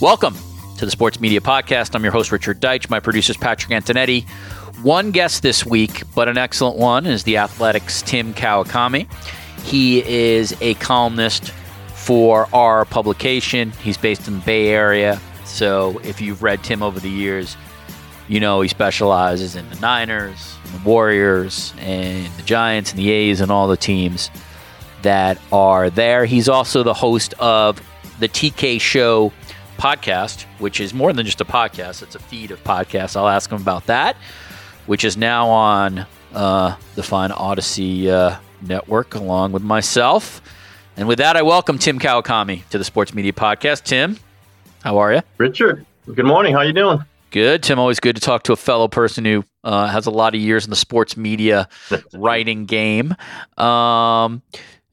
Welcome to the Sports Media Podcast. I'm your host, Richard Deitsch. My producer is Patrick Antonetti. One guest this week, but an excellent one, is the Athletic's Tim Kawakami. He is a columnist for our publication. He's based in the Bay Area. So if you've read Tim over the years, you know he specializes in the Niners, the Warriors, and the Giants, and the A's, and all the teams that are there. He's also the host of the TK Show podcast, which is more than just a podcast, it's a feed of podcasts. I'll ask him about that, which is now on uh, the fine Audacy uh, network along with myself. And with that, I welcome Tim Kawakami to the Sports Media Podcast. Tim, how are you? Richard, good morning. How are you doing? Good, Tim. Always good to talk to a fellow person who uh, has a lot of years in the sports media writing game. Um,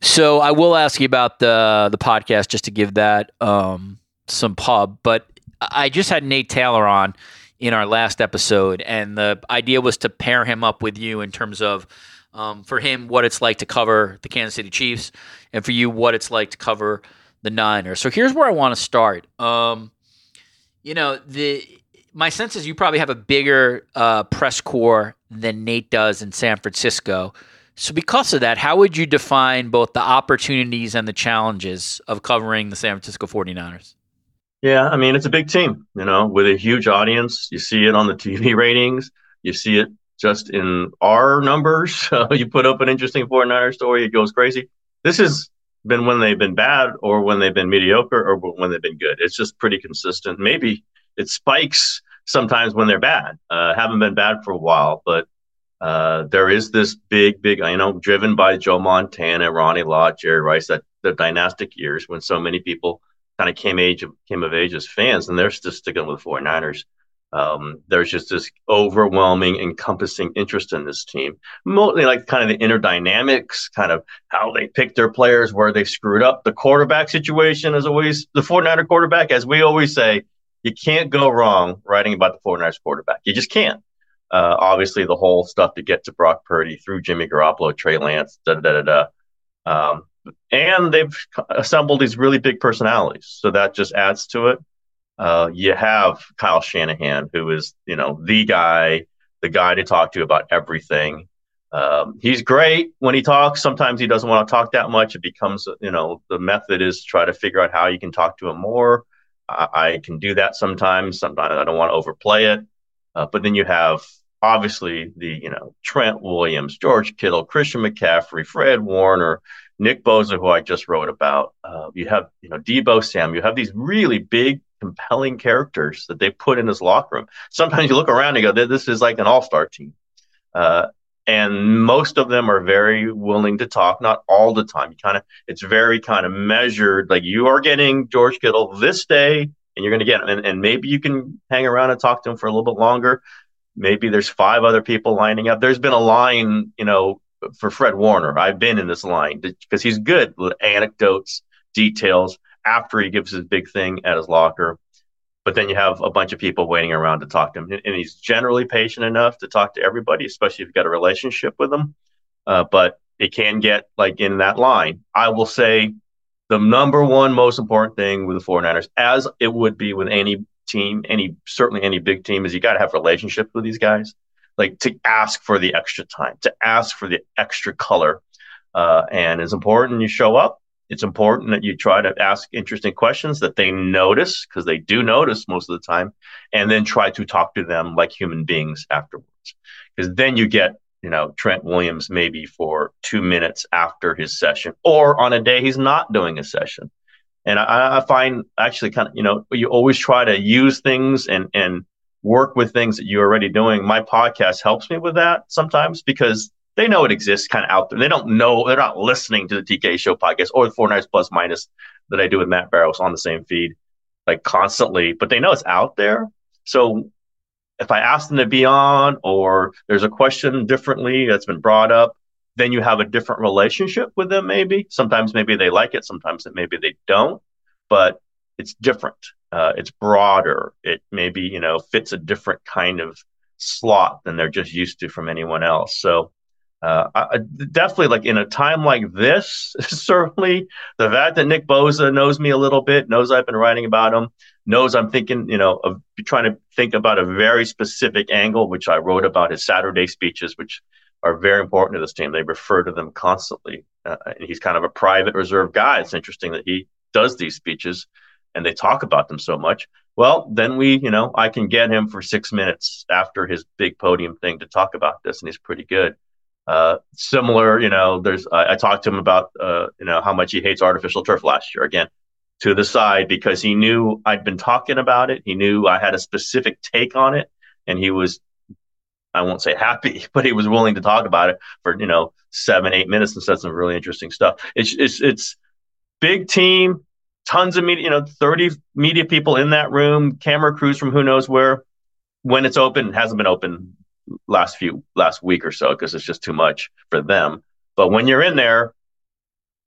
so I will ask you about the the podcast just to give that um, some pub. But I just had Nate Taylor on in our last episode, and the idea was to pair him up with you in terms of. Um, for him, what it's like to cover the Kansas City Chiefs, and for you, what it's like to cover the Niners. So here's where I want to start. Um, you know, the my sense is you probably have a bigger uh, press corps than Nate does in San Francisco. So because of that, how would you define both the opportunities and the challenges of covering the San Francisco 49ers? Yeah, I mean, it's a big team, you know, with a huge audience. You see it on the TV ratings. You see it just in our numbers. you put up an interesting 49er story, it goes crazy. This has been when they've been bad or when they've been mediocre or when they've been good. It's just pretty consistent. Maybe it spikes sometimes when they're bad. Uh, haven't been bad for a while, but uh, there is this big, big, you know, driven by Joe Montana, Ronnie Lott, Jerry Rice, that the dynastic years when so many people kind of came age came of age as fans, and they're still sticking with the 49ers. Um, there's just this overwhelming, encompassing interest in this team. Mostly like kind of the inner dynamics, kind of how they pick their players, where they screwed up. The quarterback situation is always the 49er quarterback, as we always say, you can't go wrong writing about the 49ers quarterback. You just can't. Uh, obviously, the whole stuff to get to Brock Purdy through Jimmy Garoppolo, Trey Lance, da da da da. Um, and they've assembled these really big personalities, so that just adds to it. Uh, you have Kyle Shanahan, who is you know the guy, the guy to talk to about everything. Um, he's great when he talks. Sometimes he doesn't want to talk that much. It becomes you know the method is to try to figure out how you can talk to him more. I, I can do that sometimes. Sometimes I don't want to overplay it. Uh, but then you have obviously the you know Trent Williams, George Kittle, Christian McCaffrey, Fred Warner, Nick Bosa, who I just wrote about. Uh, you have you know Deebo Sam. You have these really big, compelling characters that they put in this locker room. Sometimes you look around and go, "This is like an all-star team." Uh, and most of them are very willing to talk not all the time you kind of it's very kind of measured like you are getting george kittle this day and you're going to get him and, and maybe you can hang around and talk to him for a little bit longer maybe there's five other people lining up there's been a line you know for fred warner i've been in this line because he's good with anecdotes details after he gives his big thing at his locker but then you have a bunch of people waiting around to talk to him. And he's generally patient enough to talk to everybody, especially if you've got a relationship with them. Uh, but it can get like in that line. I will say the number one most important thing with the 49ers, as it would be with any team, any certainly any big team, is you got to have relationships with these guys. Like to ask for the extra time, to ask for the extra color. Uh, and it's important you show up. It's important that you try to ask interesting questions that they notice because they do notice most of the time, and then try to talk to them like human beings afterwards. Because then you get, you know, Trent Williams maybe for two minutes after his session, or on a day he's not doing a session. And I, I find actually kind of, you know, you always try to use things and and work with things that you're already doing. My podcast helps me with that sometimes because they know it exists kind of out there. They don't know, they're not listening to the TK Show podcast or the 49ers Plus Minus that I do with Matt Barrows on the same feed, like constantly, but they know it's out there. So if I ask them to be on or there's a question differently that's been brought up, then you have a different relationship with them, maybe. Sometimes maybe they like it, sometimes maybe they don't, but it's different. Uh, it's broader. It maybe, you know, fits a different kind of slot than they're just used to from anyone else. So, uh, I, definitely like in a time like this, certainly the fact that Nick Bosa knows me a little bit, knows I've been writing about him, knows I'm thinking, you know, of trying to think about a very specific angle, which I wrote about his Saturday speeches, which are very important to this team. They refer to them constantly. Uh, and he's kind of a private reserve guy. It's interesting that he does these speeches and they talk about them so much. Well, then we, you know, I can get him for six minutes after his big podium thing to talk about this, and he's pretty good. Uh, similar, you know, there's I, I talked to him about, uh, you know, how much he hates artificial turf last year. Again, to the side because he knew I'd been talking about it. He knew I had a specific take on it, and he was I won't say happy, but he was willing to talk about it for you know seven, eight minutes and said some really interesting stuff. It's it's it's big team, tons of media, you know, thirty media people in that room, camera crews from who knows where. When it's open, hasn't been open last few last week or so because it's just too much for them. But when you're in there,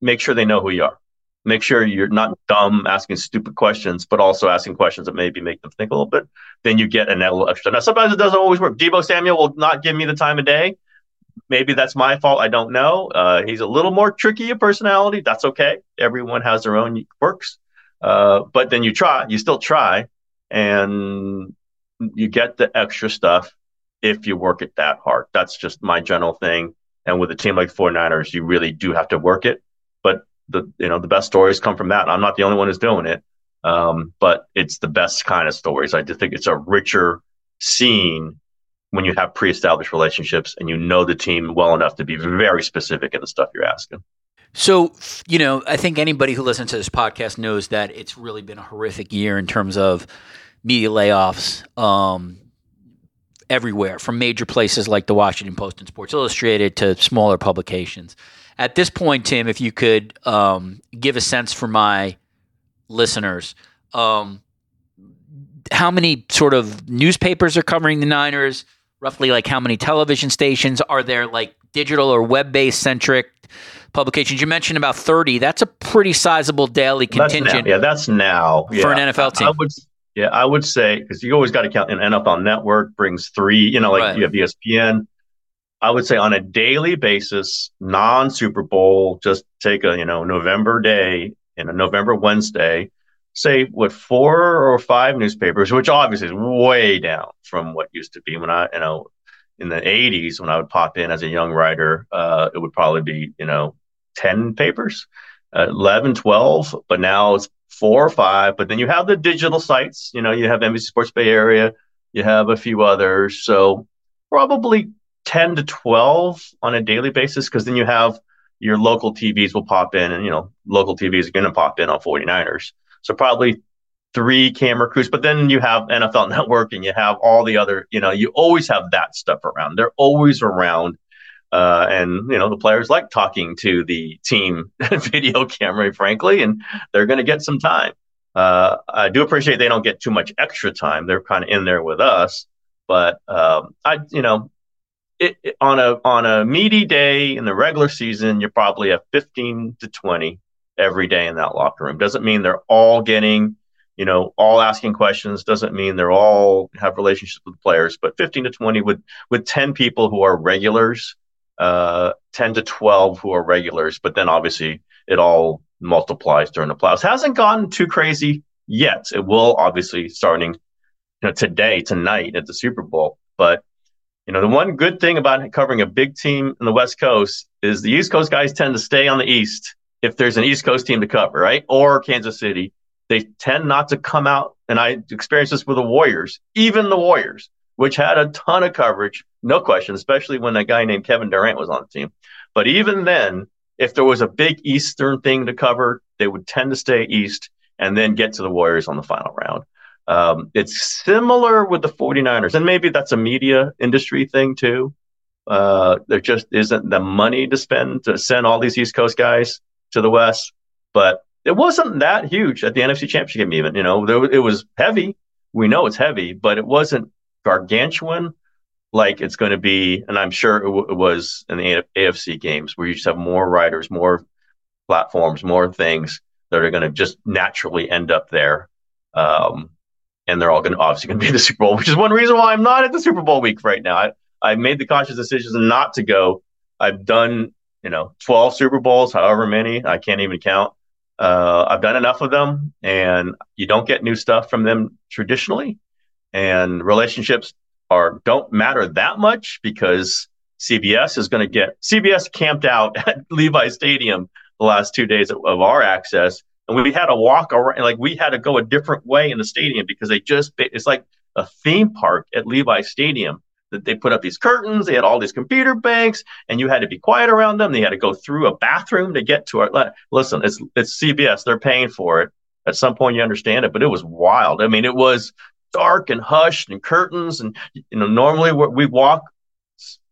make sure they know who you are make sure you're not dumb asking stupid questions, but also asking questions that maybe make them think a little bit. Then you get a little extra. Now, sometimes it doesn't always work. Deebo Samuel will not give me the time of day. Maybe that's my fault. I don't know. Uh, he's a little more tricky a personality. That's okay. Everyone has their own quirks. Uh, but then you try, you still try, and you get the extra stuff if you work it that hard. That's just my general thing. And with a team like 49ers, you really do have to work it. But the you know the best stories come from that. I'm not the only one who's doing it, um, but it's the best kind of stories. I just think it's a richer scene when you have pre-established relationships and you know the team well enough to be very specific in the stuff you're asking. So, you know, I think anybody who listens to this podcast knows that it's really been a horrific year in terms of media layoffs um, everywhere, from major places like the Washington Post and Sports Illustrated to smaller publications. At this point, Tim, if you could um, give a sense for my listeners, um, how many sort of newspapers are covering the Niners? Roughly, like how many television stations are there? Like digital or web-based centric publications? You mentioned about thirty. That's a pretty sizable daily contingent. That's yeah, that's now yeah. for an NFL team. I would, yeah, I would say because you always got to count. An NFL Network brings three. You know, like right. you have ESPN. I would say on a daily basis, non Super Bowl, just take a, you know, November day and a November Wednesday, say what four or five newspapers, which obviously is way down from what used to be when I, you know, in the 80s when I would pop in as a young writer, uh, it would probably be, you know, 10 papers, uh, 11, 12, but now it's four or five. But then you have the digital sites, you know, you have NBC Sports Bay Area, you have a few others. So probably 10 to 12 on a daily basis because then you have your local TVs will pop in and, you know, local TVs are going to pop in on 49ers. So probably three camera crews, but then you have NFL Network and you have all the other, you know, you always have that stuff around. They're always around. Uh, and, you know, the players like talking to the team video camera, frankly, and they're going to get some time. Uh, I do appreciate they don't get too much extra time. They're kind of in there with us. But um, I, you know, it, it, on a on a meaty day in the regular season, you probably have 15 to 20 every day in that locker room. Doesn't mean they're all getting, you know, all asking questions. Doesn't mean they're all have relationships with players. But 15 to 20 with with 10 people who are regulars, uh, 10 to 12 who are regulars. But then obviously it all multiplies during the playoffs. Hasn't gotten too crazy yet. It will obviously starting you know, today, tonight at the Super Bowl, but You know, the one good thing about covering a big team in the West Coast is the East Coast guys tend to stay on the East if there's an East Coast team to cover, right? Or Kansas City. They tend not to come out, and I experienced this with the Warriors, even the Warriors, which had a ton of coverage, no question, especially when a guy named Kevin Durant was on the team. But even then, if there was a big Eastern thing to cover, they would tend to stay East and then get to the Warriors on the final round. Um, it's similar with the 49ers, and maybe that's a media industry thing too. Uh, there just isn't the money to spend to send all these East Coast guys to the West, but it wasn't that huge at the NFC Championship game. Even you know, there, it was heavy. We know it's heavy, but it wasn't gargantuan like it's going to be. And I'm sure it, w- it was in the AFC games where you just have more riders, more platforms, more things that are going to just naturally end up there. Um, and they're all going to obviously going to be the Super Bowl, which is one reason why I'm not at the Super Bowl week right now. I, I made the conscious decision not to go. I've done, you know, 12 Super Bowls, however many, I can't even count. Uh, I've done enough of them, and you don't get new stuff from them traditionally. And relationships are don't matter that much because CBS is going to get CBS camped out at Levi Stadium the last two days of, of our access and we had to walk around like we had to go a different way in the stadium because they just it's like a theme park at Levi Stadium they put up these curtains they had all these computer banks and you had to be quiet around them they had to go through a bathroom to get to our. listen it's it's CBS they're paying for it at some point you understand it but it was wild i mean it was dark and hushed and curtains and you know normally we walk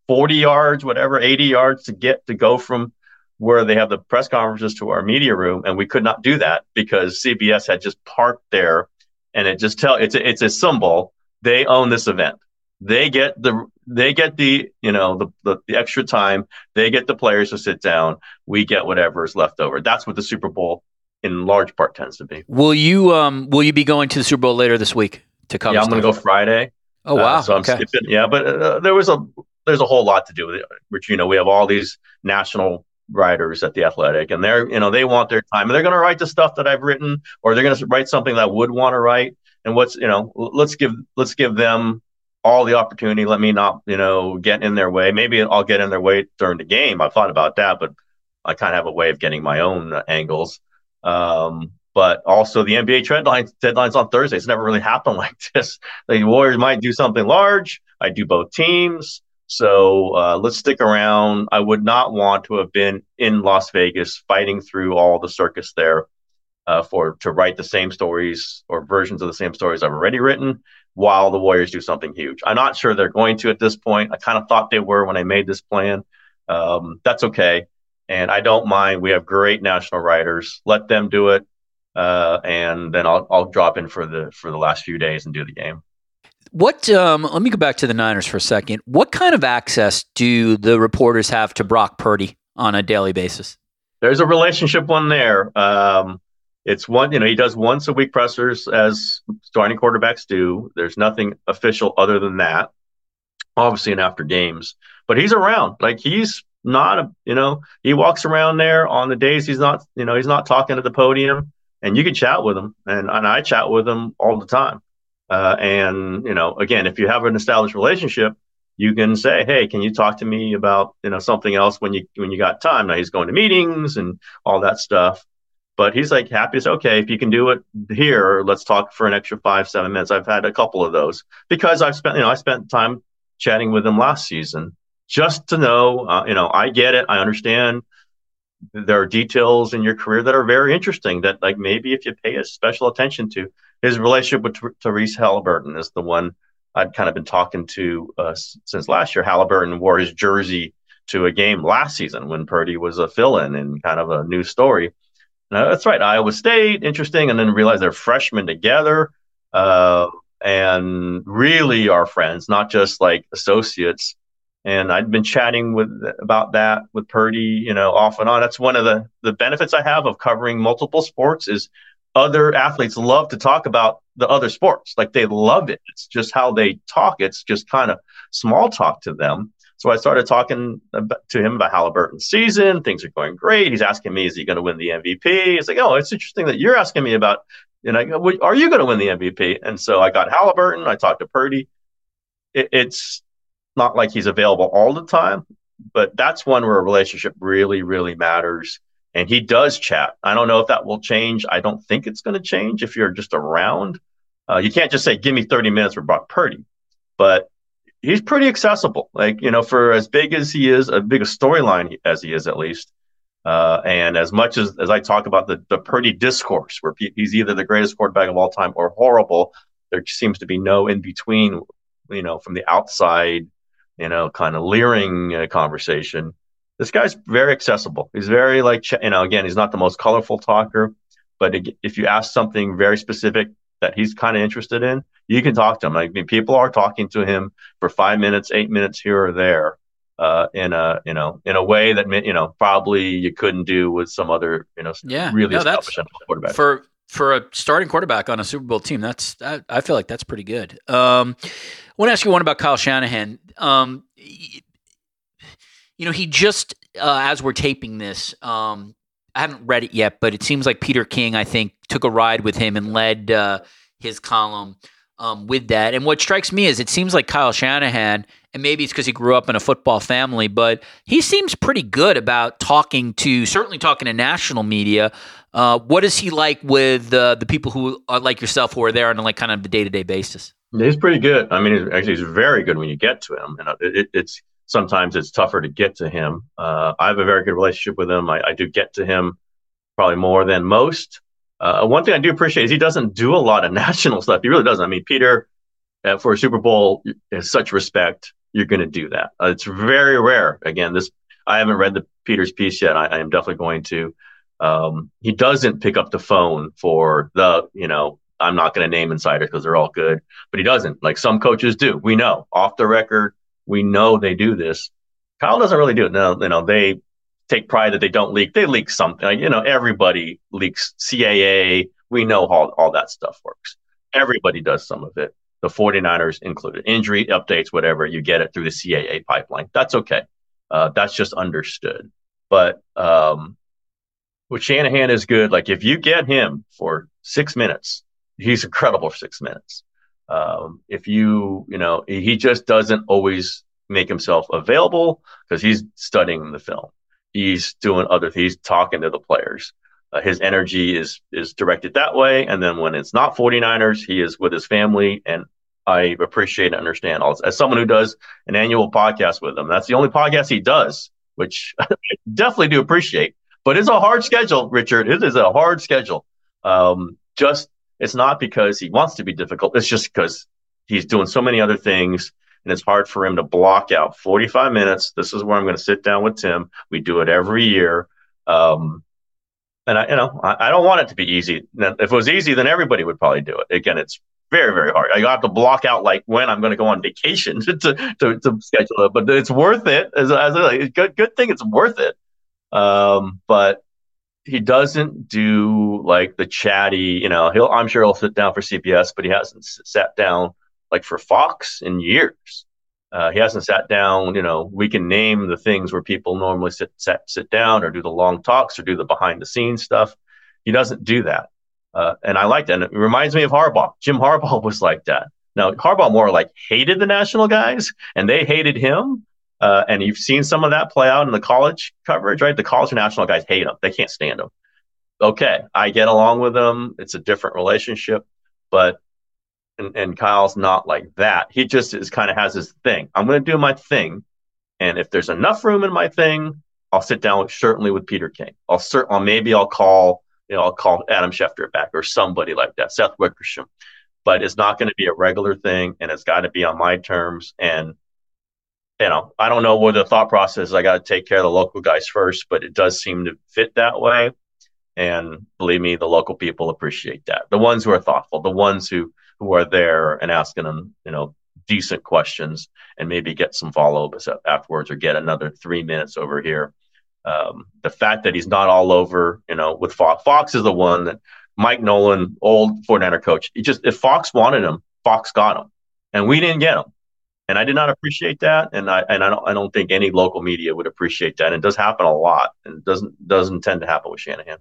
40 yards whatever 80 yards to get to go from where they have the press conferences to our media room, and we could not do that because CBS had just parked there, and it just tell it's a, it's a symbol. They own this event. They get the they get the you know the, the, the extra time. They get the players to sit down. We get whatever is left over. That's what the Super Bowl in large part tends to be. Will you um will you be going to the Super Bowl later this week to come? Yeah, I'm going to go Friday. Oh wow! Uh, so I'm okay. skipping. Yeah, but uh, there was a there's a whole lot to do with it. Which you know we have all these national writers at the Athletic, and they're you know they want their time, and they're going to write the stuff that I've written, or they're going to write something that I would want to write. And what's you know let's give let's give them all the opportunity. Let me not you know get in their way. Maybe I'll get in their way during the game. I've thought about that, but I kind of have a way of getting my own angles. Um, but also the NBA deadlines deadlines on Thursday. It's never really happened like this. The Warriors might do something large. I do both teams. So uh, let's stick around. I would not want to have been in Las Vegas fighting through all the circus there uh, for to write the same stories or versions of the same stories I've already written while the Warriors do something huge. I'm not sure they're going to at this point. I kind of thought they were when I made this plan. Um, that's okay. And I don't mind. We have great national writers. Let them do it. Uh, and then I'll, I'll drop in for the for the last few days and do the game. What? Um, let me go back to the Niners for a second. What kind of access do the reporters have to Brock Purdy on a daily basis? There's a relationship one there. Um, it's one, you know, he does once a week pressers as starting quarterbacks do. There's nothing official other than that. Obviously, and after games, but he's around. Like he's not a, you know, he walks around there on the days he's not, you know, he's not talking at the podium, and you can chat with him, and and I chat with him all the time. Uh, and you know, again, if you have an established relationship, you can say, "Hey, can you talk to me about you know something else when you when you got time?" Now he's going to meetings and all that stuff, but he's like happy say, "Okay, if you can do it here, let's talk for an extra five seven minutes." I've had a couple of those because I've spent you know I spent time chatting with him last season just to know, uh, you know, I get it, I understand. There are details in your career that are very interesting that like maybe if you pay a special attention to his relationship with Tyrese Halliburton is the one I'd kind of been talking to uh, since last year. Halliburton wore his jersey to a game last season when Purdy was a fill-in and kind of a new story. Now, that's right, Iowa State, interesting, and then realize they're freshmen together uh, and really are friends, not just like associates. And I'd been chatting with about that with Purdy, you know, off and on. That's one of the the benefits I have of covering multiple sports is other athletes love to talk about the other sports. Like they love it. It's just how they talk. It's just kind of small talk to them. So I started talking to him about Halliburton's season. Things are going great. He's asking me, is he going to win the MVP? He's like, oh, it's interesting that you're asking me about, you know, are you going to win the MVP? And so I got Halliburton. I talked to Purdy. It, it's not like he's available all the time, but that's one where a relationship really, really matters. And he does chat. I don't know if that will change. I don't think it's going to change if you're just around. Uh, you can't just say, give me 30 minutes for Brock Purdy, but he's pretty accessible. Like, you know, for as big as he is, as big a storyline as he is, at least. Uh, and as much as, as I talk about the, the Purdy discourse, where he's either the greatest quarterback of all time or horrible, there seems to be no in between, you know, from the outside, you know, kind of leering uh, conversation. This guy's very accessible. He's very like, you know, again, he's not the most colorful talker, but if you ask something very specific that he's kind of interested in, you can talk to him. I mean, people are talking to him for five minutes, eight minutes here or there, uh, in a you know in a way that you know probably you couldn't do with some other you know yeah really no, that's, quarterback for for a starting quarterback on a Super Bowl team. That's I, I feel like that's pretty good. Um, I want to ask you one about Kyle Shanahan. Um, you know, he just uh, as we're taping this, um, I haven't read it yet, but it seems like Peter King, I think, took a ride with him and led uh, his column um, with that. And what strikes me is it seems like Kyle Shanahan, and maybe it's because he grew up in a football family, but he seems pretty good about talking to, certainly talking to national media. Uh, what is he like with uh, the people who are like yourself who are there on like kind of the day to day basis? He's pretty good. I mean, he's, actually, he's very good when you get to him. And it, it's sometimes it's tougher to get to him. Uh, I have a very good relationship with him. I, I do get to him probably more than most. Uh, one thing I do appreciate is he doesn't do a lot of national stuff. He really doesn't. I mean, Peter, uh, for a Super Bowl, has such respect. You're going to do that. Uh, it's very rare. Again, this I haven't read the Peter's piece yet. I, I am definitely going to. Um, he doesn't pick up the phone for the, you know, I'm not going to name insiders because they're all good, but he doesn't. Like some coaches do. We know off the record. We know they do this. Kyle doesn't really do it. No, you know, they take pride that they don't leak. They leak something. You know, everybody leaks CAA. We know how all that stuff works. Everybody does some of it. The 49ers included. Injury updates, whatever, you get it through the CAA pipeline. That's okay. Uh, that's just understood. But um, with Shanahan is good. Like if you get him for six minutes, he's incredible for six minutes. Um, if you, you know, he just doesn't always make himself available because he's studying the film. He's doing other he's talking to the players. Uh, his energy is is directed that way and then when it's not 49ers he is with his family and i appreciate and understand all as someone who does an annual podcast with him that's the only podcast he does which i definitely do appreciate but it's a hard schedule richard. It is a hard schedule. Um, just it's not because he wants to be difficult it's just because he's doing so many other things and it's hard for him to block out 45 minutes. This is where I'm going to sit down with Tim. We do it every year. Um, and I, you know, I, I, don't want it to be easy. If it was easy, then everybody would probably do it. Again, it's very, very hard. I have to block out like when I'm going to go on vacation to, to, to, schedule it, but it's worth it. As, as a good, good thing, it's worth it. Um, but he doesn't do like the chatty, you know, he'll, I'm sure he'll sit down for CBS, but he hasn't sat down like for Fox in years. Uh, he hasn't sat down. You know, we can name the things where people normally sit, sit sit down or do the long talks or do the behind the scenes stuff. He doesn't do that, uh, and I like that. And it reminds me of Harbaugh. Jim Harbaugh was like that. Now Harbaugh more like hated the national guys, and they hated him. Uh, and you've seen some of that play out in the college coverage, right? The college national guys hate him; they can't stand him. Okay, I get along with them. It's a different relationship, but and, and Kyle's not like that. He just is kind of has his thing. I'm going to do my thing, and if there's enough room in my thing, I'll sit down with, certainly with Peter King. I'll certainly maybe I'll call you know I'll call Adam Schefter back or somebody like that, Seth Wickersham. But it's not going to be a regular thing, and it's got to be on my terms. And you know, I don't know what the thought process. I got to take care of the local guys first, but it does seem to fit that way. And believe me, the local people appreciate that. The ones who are thoughtful, the ones who who are there and asking them, you know, decent questions and maybe get some follow ups afterwards or get another three minutes over here. Um, the fact that he's not all over, you know, with Fox. Fox is the one that Mike Nolan, old 49er coach, he just if Fox wanted him, Fox got him, and we didn't get him. And I did not appreciate that, and I and I don't I don't think any local media would appreciate that. And it does happen a lot, and it doesn't doesn't tend to happen with Shanahan.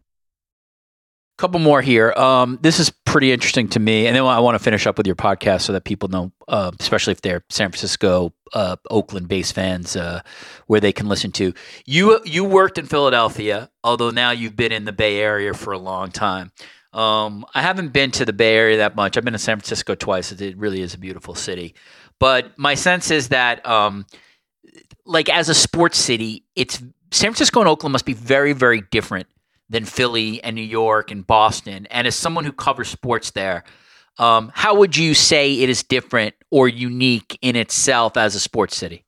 couple more here. Um, this is pretty interesting to me, and then I want to finish up with your podcast so that people know, uh, especially if they're San Francisco, uh, Oakland-based fans, uh, where they can listen to you. You worked in Philadelphia, although now you've been in the Bay Area for a long time. Um, I haven't been to the Bay Area that much. I've been to San Francisco twice. It really is a beautiful city, but my sense is that, um, like as a sports city, it's San Francisco and Oakland must be very, very different than Philly and New York and Boston. And as someone who covers sports there, um, how would you say it is different or unique in itself as a sports city?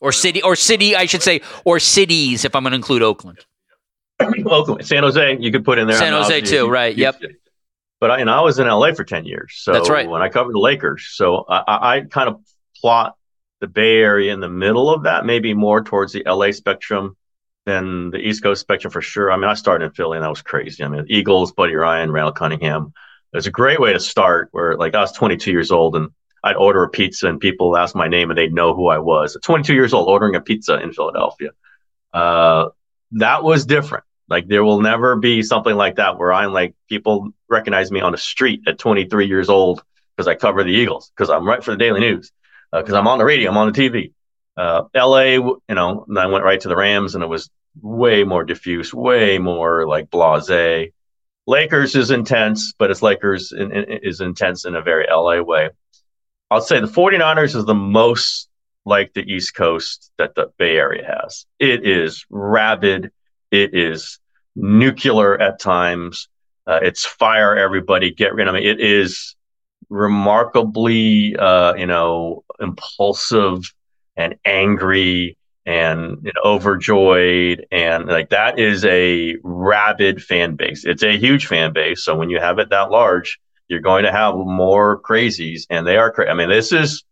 Or city, or city, I should say, or cities, if I'm going to include Oakland. Oakland, San Jose, you could put in there. San Jose too, right? Yep. City. But I, know, I was in LA for ten years, so that's right. When I covered the Lakers, so I, I kind of plot the Bay Area in the middle of that, maybe more towards the LA spectrum than the East Coast spectrum for sure. I mean, I started in Philly and that was crazy. I mean, Eagles, Buddy Ryan, Randall Cunningham. It was a great way to start where like I was 22 years old and I'd order a pizza and people ask my name and they'd know who I was. At 22 years old, ordering a pizza in Philadelphia. Uh, that was different. Like there will never be something like that where I'm like people recognize me on the street at 23 years old because I cover the Eagles because I'm right for the Daily News because uh, I'm on the radio, I'm on the TV. Uh, LA, you know, and I went right to the Rams and it was way more diffuse, way more like blase. Lakers is intense, but it's Lakers in, in, is intense in a very LA way. I'll say the 49ers is the most like the East Coast that the Bay Area has. It is rabid. It is nuclear at times. Uh, it's fire everybody, get rid of it. It is remarkably, uh, you know, impulsive and angry and you know, overjoyed and like that is a rabid fan base it's a huge fan base so when you have it that large you're going to have more crazies and they are crazy i mean this is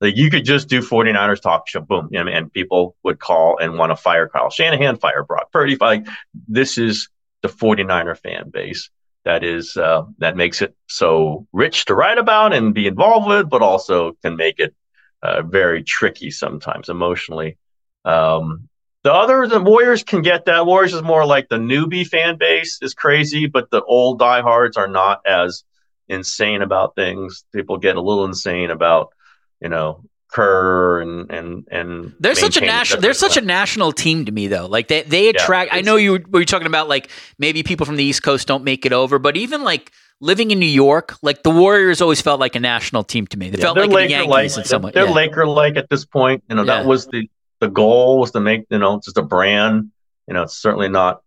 like you could just do 49ers talk show boom know, and people would call and want to fire kyle shanahan fire brock purdy like this is the 49er fan base that is uh, that makes it so rich to write about and be involved with but also can make it uh, very tricky sometimes emotionally. Um, the other, the Warriors can get that. Warriors is more like the newbie fan base is crazy, but the old diehards are not as insane about things. People get a little insane about, you know, Kerr and and and they're such a national they're such a national team to me though. Like they they attract. Yeah, I know you were, talking about like maybe people from the East Coast don't make it over, but even like living in New York, like the Warriors always felt like a national team to me. They yeah, felt like the Yankees in some way. They're yeah. Laker like at this point. You know, that was the the goal was to make you know just a brand. You know, it's certainly not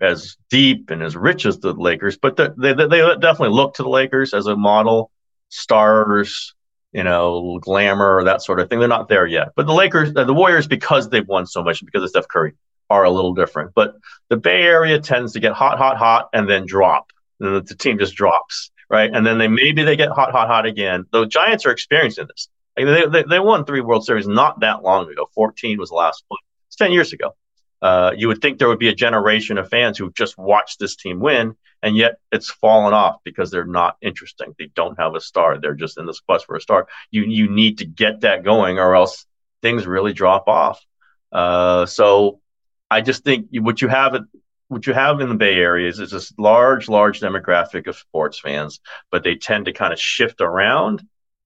as deep and as rich as the Lakers, but they they, they definitely look to the Lakers as a model, stars, you know, glamour, or that sort of thing. They're not there yet. But the Lakers, the Warriors, because they've won so much, because of Steph Curry, are a little different. But the Bay Area tends to get hot, hot, hot, and then drop and the team just drops, right? And then they maybe they get hot, hot, hot again. The Giants are experiencing this. Like they, they, they won three World Series not that long ago. 14 was the last one. It's 10 years ago. Uh, you would think there would be a generation of fans who just watched this team win, and yet it's fallen off because they're not interesting. They don't have a star. They're just in this quest for a star. You you need to get that going, or else things really drop off. Uh, so I just think what you have at what you have in the Bay Area is, is this large, large demographic of sports fans, but they tend to kind of shift around,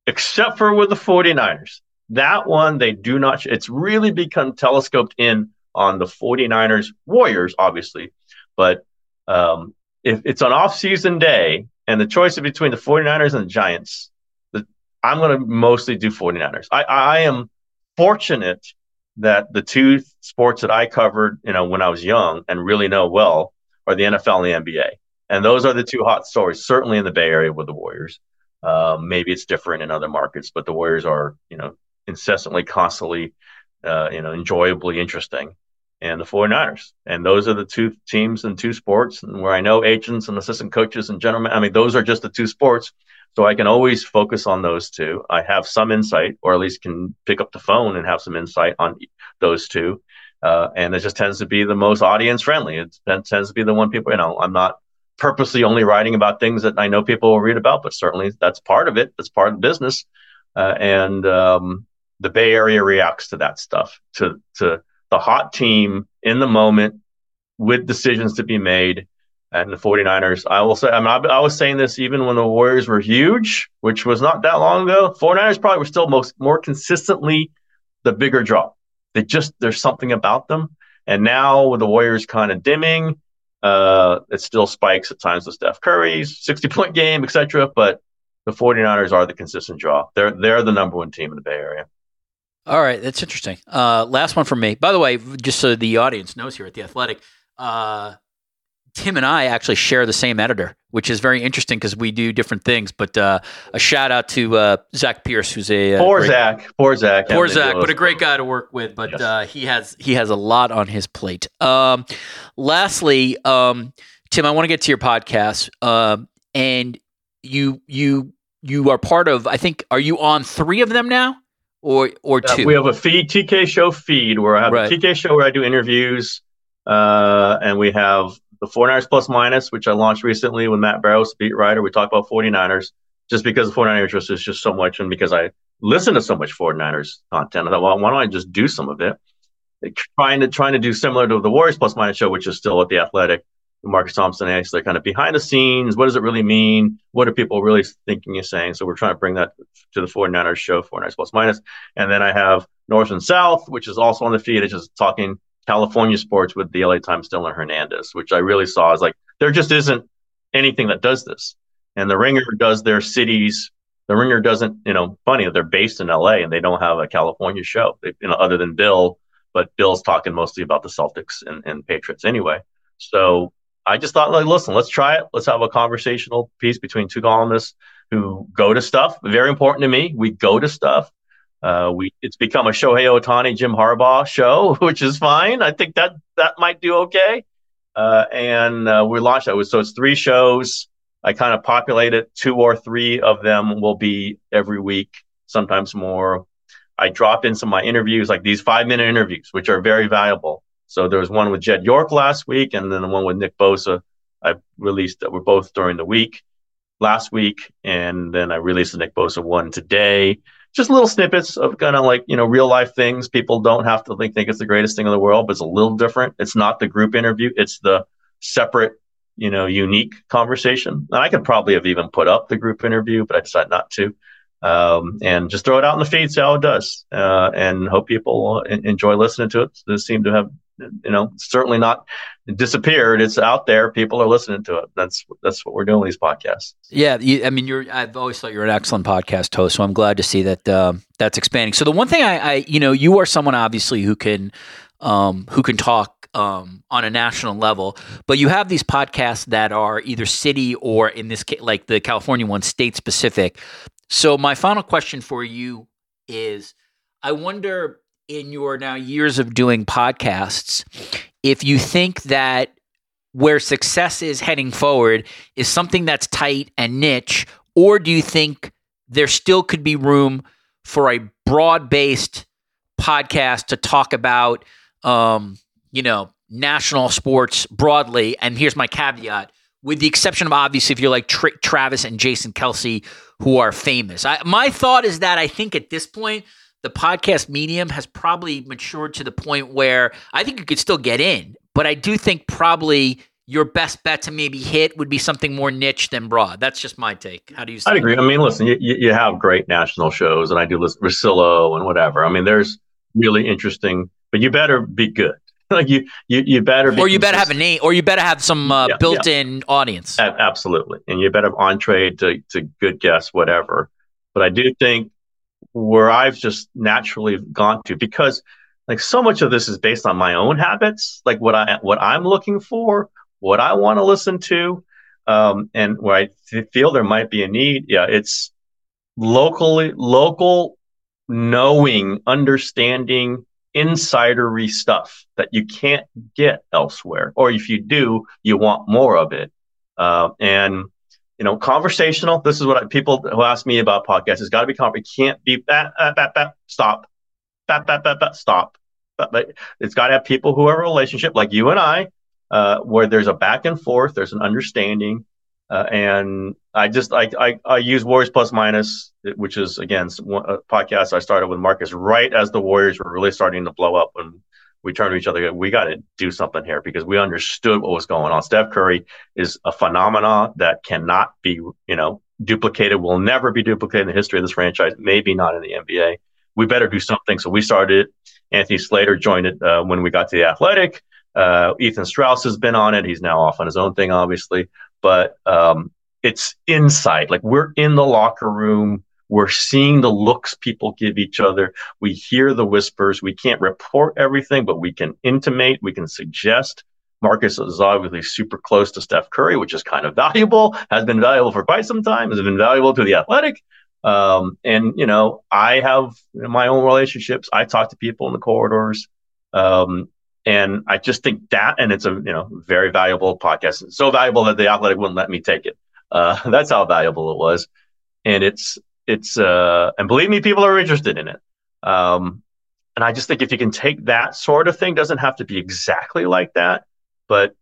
except for with the 49ers. That one, they do not, it's really become telescoped in on the 49ers Warriors, obviously. But um, if it's an off-season day and the choice is between the 49ers and the Giants, the, I'm going to mostly do 49ers. I, I am fortunate that the two sports that I covered, you know, when I was young and really know well are the NFL and the NBA. And those are the two hot stories, certainly in the Bay Area with the Warriors. Uh, maybe it's different in other markets, but the Warriors are, you know, incessantly, constantly, uh, you know, enjoyably interesting. And the 49ers. And those are the two teams and two sports and where I know agents and assistant coaches and gentlemen. I mean, those are just the two sports so I can always focus on those two. I have some insight, or at least can pick up the phone and have some insight on those two. Uh, and it just tends to be the most audience friendly. It tends to be the one people, you know, I'm not purposely only writing about things that I know people will read about, but certainly that's part of it. That's part of the business. Uh, and um, the Bay Area reacts to that stuff, to, to the hot team in the moment with decisions to be made and the 49ers. I will say, I, mean, I, I, was saying this even when the Warriors were huge, which was not that long ago. 49ers probably were still most more consistently the bigger draw. They just there's something about them. And now with the Warriors kind of dimming, uh, it still spikes at times with Steph Curry's 60 point game, etc. But the 49ers are the consistent draw. They're they're the number one team in the Bay Area. All right, that's interesting. Uh, last one from me. By the way, just so the audience knows here at the Athletic, uh, Tim and I actually share the same editor, which is very interesting because we do different things. But uh, a shout out to uh, Zach Pierce, who's a uh, poor great, Zach, poor Zach, poor Zach, but a great guy to work with. But yes. uh, he has he has a lot on his plate. Um, lastly, um, Tim, I want to get to your podcast, um, and you you you are part of. I think are you on three of them now? Or, or two. we have a feed TK show feed where I have right. a TK show where I do interviews, uh, and we have the 49ers plus minus, which I launched recently with Matt Barrows, beat writer. We talk about 49ers just because the 49ers is just so much and because I listen to so much 49ers content. I thought, well, why don't I just do some of it? Trying to trying to do similar to the Warriors plus minus show, which is still at the Athletic. Marcus Thompson and they're kind of behind the scenes. What does it really mean? What are people really thinking you're saying? So we're trying to bring that to the 49ers show, 49ers plus minus. And then I have North and South, which is also on the feed. It's just talking California sports with the LA Times Dylan Hernandez, which I really saw as like there just isn't anything that does this. And the Ringer does their cities. The Ringer doesn't, you know, funny they're based in LA and they don't have a California show, they, you know, other than Bill. But Bill's talking mostly about the Celtics and, and Patriots anyway. So I just thought, like, listen, let's try it. Let's have a conversational piece between two columnists who go to stuff. Very important to me. We go to stuff. Uh, we it's become a Shohei Ohtani, Jim Harbaugh show, which is fine. I think that that might do okay. Uh, and uh, we launched that. So it's three shows. I kind of populate it. Two or three of them will be every week, sometimes more. I drop in some of my interviews, like these five minute interviews, which are very valuable. So there was one with Jed York last week, and then the one with Nick Bosa. I released that were both during the week last week, and then I released the Nick Bosa one today just little snippets of kind of like you know real life things. People don't have to think think it's the greatest thing in the world, but it's a little different. It's not the group interview; it's the separate, you know, unique conversation. And I could probably have even put up the group interview, but I decided not to. Um, and just throw it out in the feed, see how it does, uh, and hope people enjoy listening to it. This seem to have you know, certainly not disappeared. It's out there. People are listening to it. That's that's what we're doing with these podcasts. Yeah, you, I mean, you're. I've always thought you're an excellent podcast host, so I'm glad to see that um, that's expanding. So the one thing I, I, you know, you are someone obviously who can, um, who can talk um, on a national level, but you have these podcasts that are either city or in this case, like the California one, state specific. So my final question for you is, I wonder in your now years of doing podcasts, if you think that where success is heading forward is something that's tight and niche, or do you think there still could be room for a broad based podcast to talk about, um, you know, national sports broadly? And here's my caveat with the exception of obviously if you're like Tra- Travis and Jason Kelce, who are famous. I, my thought is that I think at this point, the podcast medium has probably matured to the point where I think you could still get in, but I do think probably your best bet to maybe hit would be something more niche than broad. That's just my take. How do you? I agree. I mean, listen, you, you have great national shows, and I do listen Russillo and whatever. I mean, there's really interesting, but you better be good. like you, you, you better, or you better have a name, or you better have some uh, yeah, built-in yeah. audience. A- absolutely, and you better have entree to to good guests, whatever. But I do think where I've just naturally gone to because like so much of this is based on my own habits, like what I what I'm looking for, what I want to listen to, um, and where I th- feel there might be a need. Yeah, it's locally local knowing, understanding, insidery stuff that you can't get elsewhere, or if you do, you want more of it. Uh, and you know, conversational. This is what I, people who ask me about podcasts. It's got to be It can't be bat, bat, bat, stop, bat, bat, bat, bat, stop. But, but it's got to have people who have a relationship like you and I, uh, where there's a back and forth, there's an understanding. Uh, and I just I, I, I use Warriors Plus Minus, which is again a podcast I started with Marcus right as the Warriors were really starting to blow up when we turned to each other. We got to do something here because we understood what was going on. Steph Curry is a phenomenon that cannot be, you know, duplicated. Will never be duplicated in the history of this franchise. Maybe not in the NBA. We better do something. So we started. Anthony Slater joined it uh, when we got to the Athletic. Uh, Ethan Strauss has been on it. He's now off on his own thing, obviously. But um, it's inside. Like we're in the locker room. We're seeing the looks people give each other. We hear the whispers. We can't report everything, but we can intimate. We can suggest. Marcus is obviously super close to Steph Curry, which is kind of valuable, has been valuable for quite some time, has been valuable to the athletic. Um, and, you know, I have my own relationships. I talk to people in the corridors. Um, and I just think that, and it's a you know very valuable podcast. It's so valuable that the Athletic wouldn't let me take it. Uh, that's how valuable it was, and it's it's uh, and believe me, people are interested in it. Um, and I just think if you can take that sort of thing, doesn't have to be exactly like that, but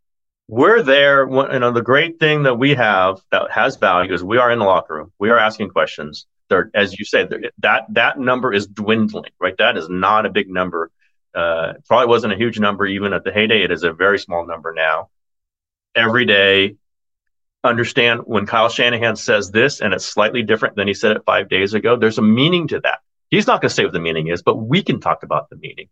we're there. You know, the great thing that we have that has value is we are in the locker room. We are asking questions. There, as you said, that that number is dwindling. Right, that is not a big number uh, probably wasn't a huge number even at the heyday. It is a very small number now. Every day, understand when Kyle Shanahan says this and it's slightly different than he said it five days ago, there's a meaning to that. He's not going to say what the meaning is, but we can talk about the meaning.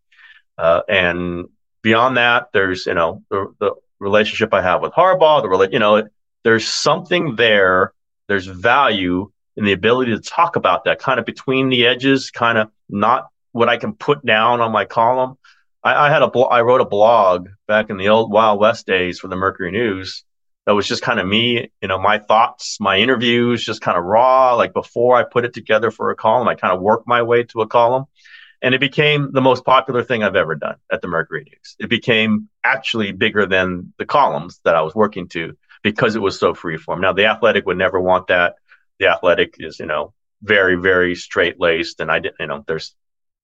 Uh, and beyond that, there's, you know, the, the relationship I have with Harbaugh, the, you know, there's something there. There's value in the ability to talk about that kind of between the edges, kind of not what I can put down on my column. I, I had a blo- I wrote a blog back in the old Wild West days for the Mercury News that was just kind of me, you know, my thoughts, my interviews, just kind of raw. Like before I put it together for a column, I kind of worked my way to a column. And it became the most popular thing I've ever done at the Mercury News. It became actually bigger than the columns that I was working to because it was so freeform. Now, the athletic would never want that. The athletic is, you know, very, very straight laced. And I didn't, you know, there's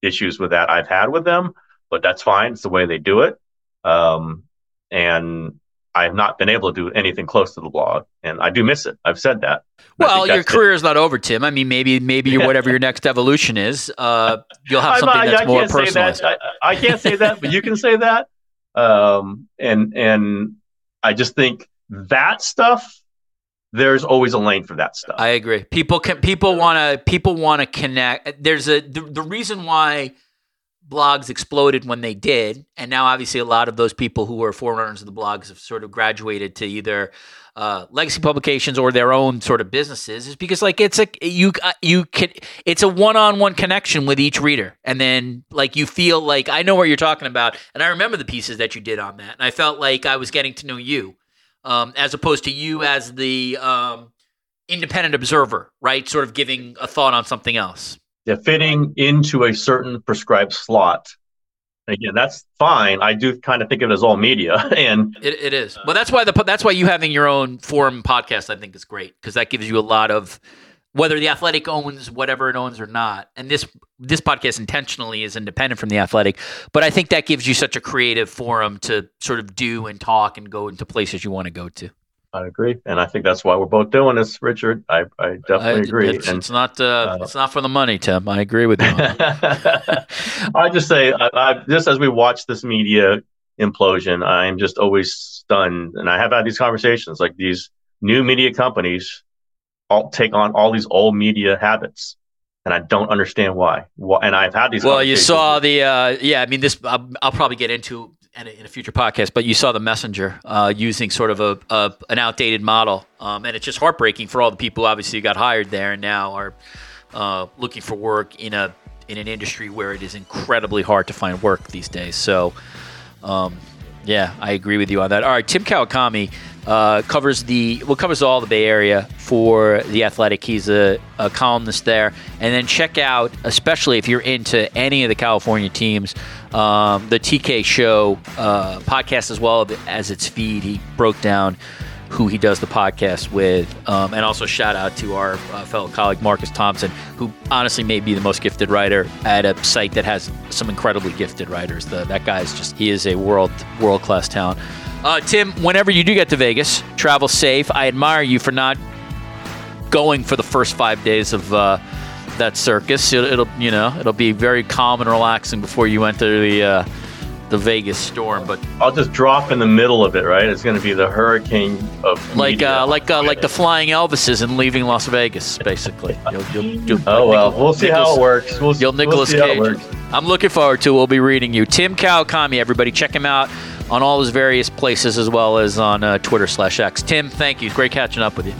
issues with that I've had with them, but that's fine. It's the way they do it. Um, and I have not been able to do anything close to the blog, and I do miss it. I've said that. Well, your career it. is not over, Tim. I mean, maybe maybe yeah. whatever your next evolution is, uh, you'll have something I, that's I, more personalized. That. I, I, can't say that, but you can say that. Um, and and I just think that stuff there's always a lane for that stuff. I agree. People can people want to people want to connect. There's a the, the reason why blogs exploded when they did, and now obviously a lot of those people who were forerunners of the blogs have sort of graduated to either uh, legacy publications or their own sort of businesses is because like it's a you uh, you can it's a one-on-one connection with each reader and then like you feel like I know what you're talking about and I remember the pieces that you did on that and I felt like I was getting to know you um, as opposed to you as the um, independent observer, right? Sort of giving a thought on something else. Yeah, fitting into a certain prescribed slot. Again, that's fine. I do kind of think of it as all media, and it, it is. Well, that's why the that's why you having your own forum podcast, I think, is great because that gives you a lot of whether the athletic owns whatever it owns or not and this this podcast intentionally is independent from the athletic but i think that gives you such a creative forum to sort of do and talk and go into places you want to go to I agree, and I think that's why we're both doing this, Richard. I, I definitely I, agree. It's, and, it's not uh, uh, it's not for the money, Tim. I agree with you. I just say, I, I, just as we watch this media implosion, I'm just always stunned, and I have had these conversations like these new media companies all take on all these old media habits and I don't understand why. why And I've had these. Well, you saw the uh, yeah. I mean, this I'll, I'll probably get into in a, in a, future podcast, but you saw the messenger uh, using sort of a, a an outdated model, um, and it's just heartbreaking for all the people obviously who got hired there and now are uh, looking for work in a in an industry where it is incredibly hard to find work these days. So. Um, yeah, I agree with you on that. All right, Tim Kawakami uh, covers the well covers all the Bay Area for the Athletic. He's a, a, columnist there, and then check out, especially if you're into any of the California teams, um, the TK Show uh, podcast as well as its feed. He broke down who he does the podcast with, um, and also shout out to our uh, fellow colleague Marcus Thompson, who honestly may be the most gifted writer at a site that has some incredibly gifted writers. The, that guy is just he is a world world class talent. Uh, Tim, whenever you do get to Vegas, travel safe. I admire you for not going for the first five days of uh, that circus. It'll, it'll, you know, it'll be very calm and relaxing before you enter the uh, the Vegas storm, but I'll just drop in the middle of it, right? It's going to be the hurricane of like uh, like uh, like the flying Elvises and leaving Las Vegas, basically. You'll, you'll, you'll, Oh well, Nichol- we'll see how it works. We'll, You'll we'll Nicholas it Cage. I'm looking forward to. it. We'll be reading you, Tim Kawakami. Everybody, check him out on all his various places as well as on uh, Twitter slash X. Tim, thank you. Great catching up with you.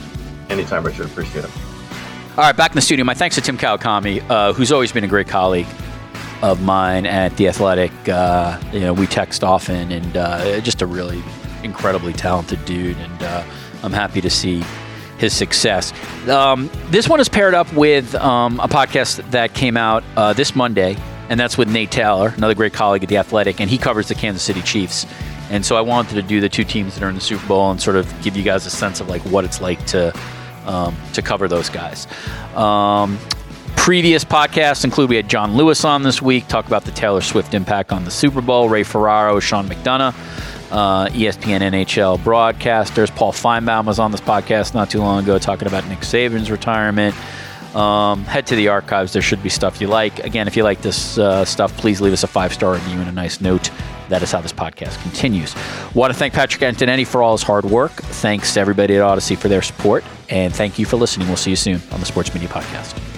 Anytime, Richard. Appreciate it. All right, back in the studio. My thanks to Tim Kawakami, uh, who's always been a great colleague of mine at the Athletic. Uh, you know, we text often, and uh, just a really incredibly talented dude. And uh, I'm happy to see his success. Um, this one is paired up with um, a podcast that came out uh, this Monday, and that's with Nate Taylor, another great colleague at the Athletic, and he covers the Kansas City Chiefs. And so I wanted to do the two teams that are in the Super Bowl and sort of give you guys a sense of like what it's like to um, to cover those guys. Um, previous podcasts include we had John Lewis on this week, talk about the Taylor Swift impact on the Super Bowl, Ray Ferraro, Sean McDonough, uh, ESPN NHL broadcasters. Paul Finebaum was on this podcast not too long ago talking about Nick Saban's retirement. Um, head to the archives. There should be stuff you like. Again, if you like this uh, stuff, please leave us a five star review and a nice note. That is how this podcast continues. Want to thank Patrick Antonetti for all his hard work. Thanks to everybody at Audacy for their support. And thank you for listening. We'll see you soon on the Sports Media Podcast.